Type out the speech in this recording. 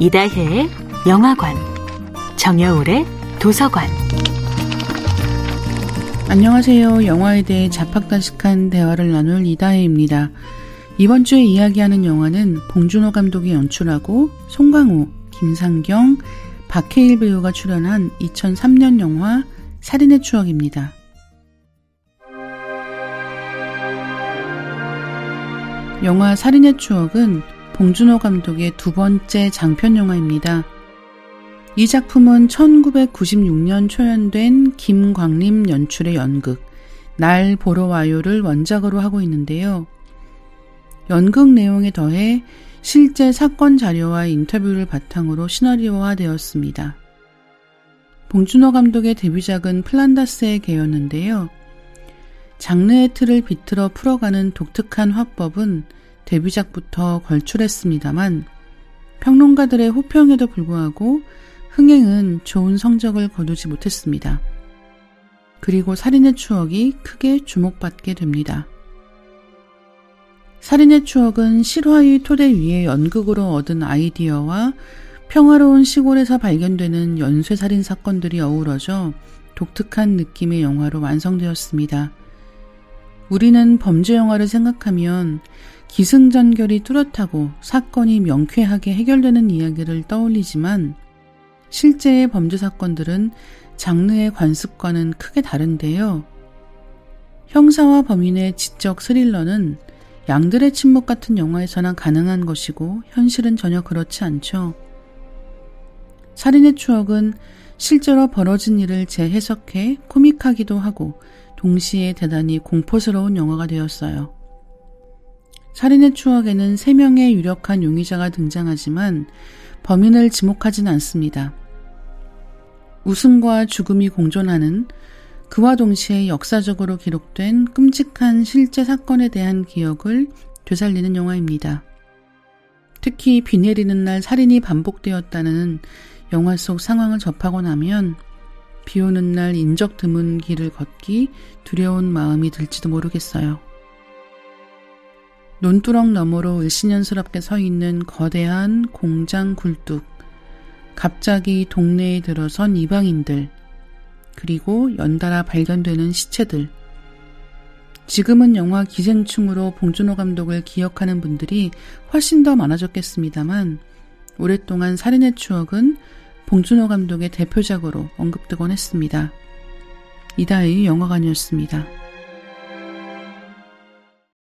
이다혜의 영화관, 정여울의 도서관. 안녕하세요. 영화에 대해 자팍다식한 대화를 나눌 이다혜입니다. 이번 주에 이야기하는 영화는 봉준호 감독이 연출하고 송강호, 김상경, 박해일 배우가 출연한 2003년 영화 살인의 추억입니다. 영화 살인의 추억은 봉준호 감독의 두 번째 장편 영화입니다. 이 작품은 1996년 초연된 김광림 연출의 연극 날 보러 와요를 원작으로 하고 있는데요. 연극 내용에 더해 실제 사건 자료와 인터뷰를 바탕으로 시나리오화되었습니다. 봉준호 감독의 데뷔작은 플란다스의 개였는데요. 장르의 틀을 비틀어 풀어가는 독특한 화법은 데뷔작부터 걸출했습니다만 평론가들의 호평에도 불구하고 흥행은 좋은 성적을 거두지 못했습니다. 그리고 살인의 추억이 크게 주목받게 됩니다. 살인의 추억은 실화의 토대 위에 연극으로 얻은 아이디어와 평화로운 시골에서 발견되는 연쇄살인 사건들이 어우러져 독특한 느낌의 영화로 완성되었습니다. 우리는 범죄 영화를 생각하면 기승전결이 뚜렷하고 사건이 명쾌하게 해결되는 이야기를 떠올리지만 실제의 범죄 사건들은 장르의 관습과는 크게 다른데요. 형사와 범인의 지적 스릴러는 양들의 침묵 같은 영화에서나 가능한 것이고 현실은 전혀 그렇지 않죠. 살인의 추억은 실제로 벌어진 일을 재해석해 코믹하기도 하고 동시에 대단히 공포스러운 영화가 되었어요. 살인의 추억에는 3명의 유력한 용의자가 등장하지만 범인을 지목하진 않습니다. 웃음과 죽음이 공존하는 그와 동시에 역사적으로 기록된 끔찍한 실제 사건에 대한 기억을 되살리는 영화입니다. 특히 비 내리는 날 살인이 반복되었다는 영화 속 상황을 접하고 나면 비 오는 날 인적 드문 길을 걷기 두려운 마음이 들지도 모르겠어요. 논두렁 너머로 을씨년스럽게 서 있는 거대한 공장 굴뚝, 갑자기 동네에 들어선 이방인들, 그리고 연달아 발견되는 시체들. 지금은 영화 기생충으로 봉준호 감독을 기억하는 분들이 훨씬 더 많아졌겠습니다만, 오랫동안 살인의 추억은 봉준호 감독의 대표작으로 언급되곤 했습니다. 이다의 영화관이었습니다.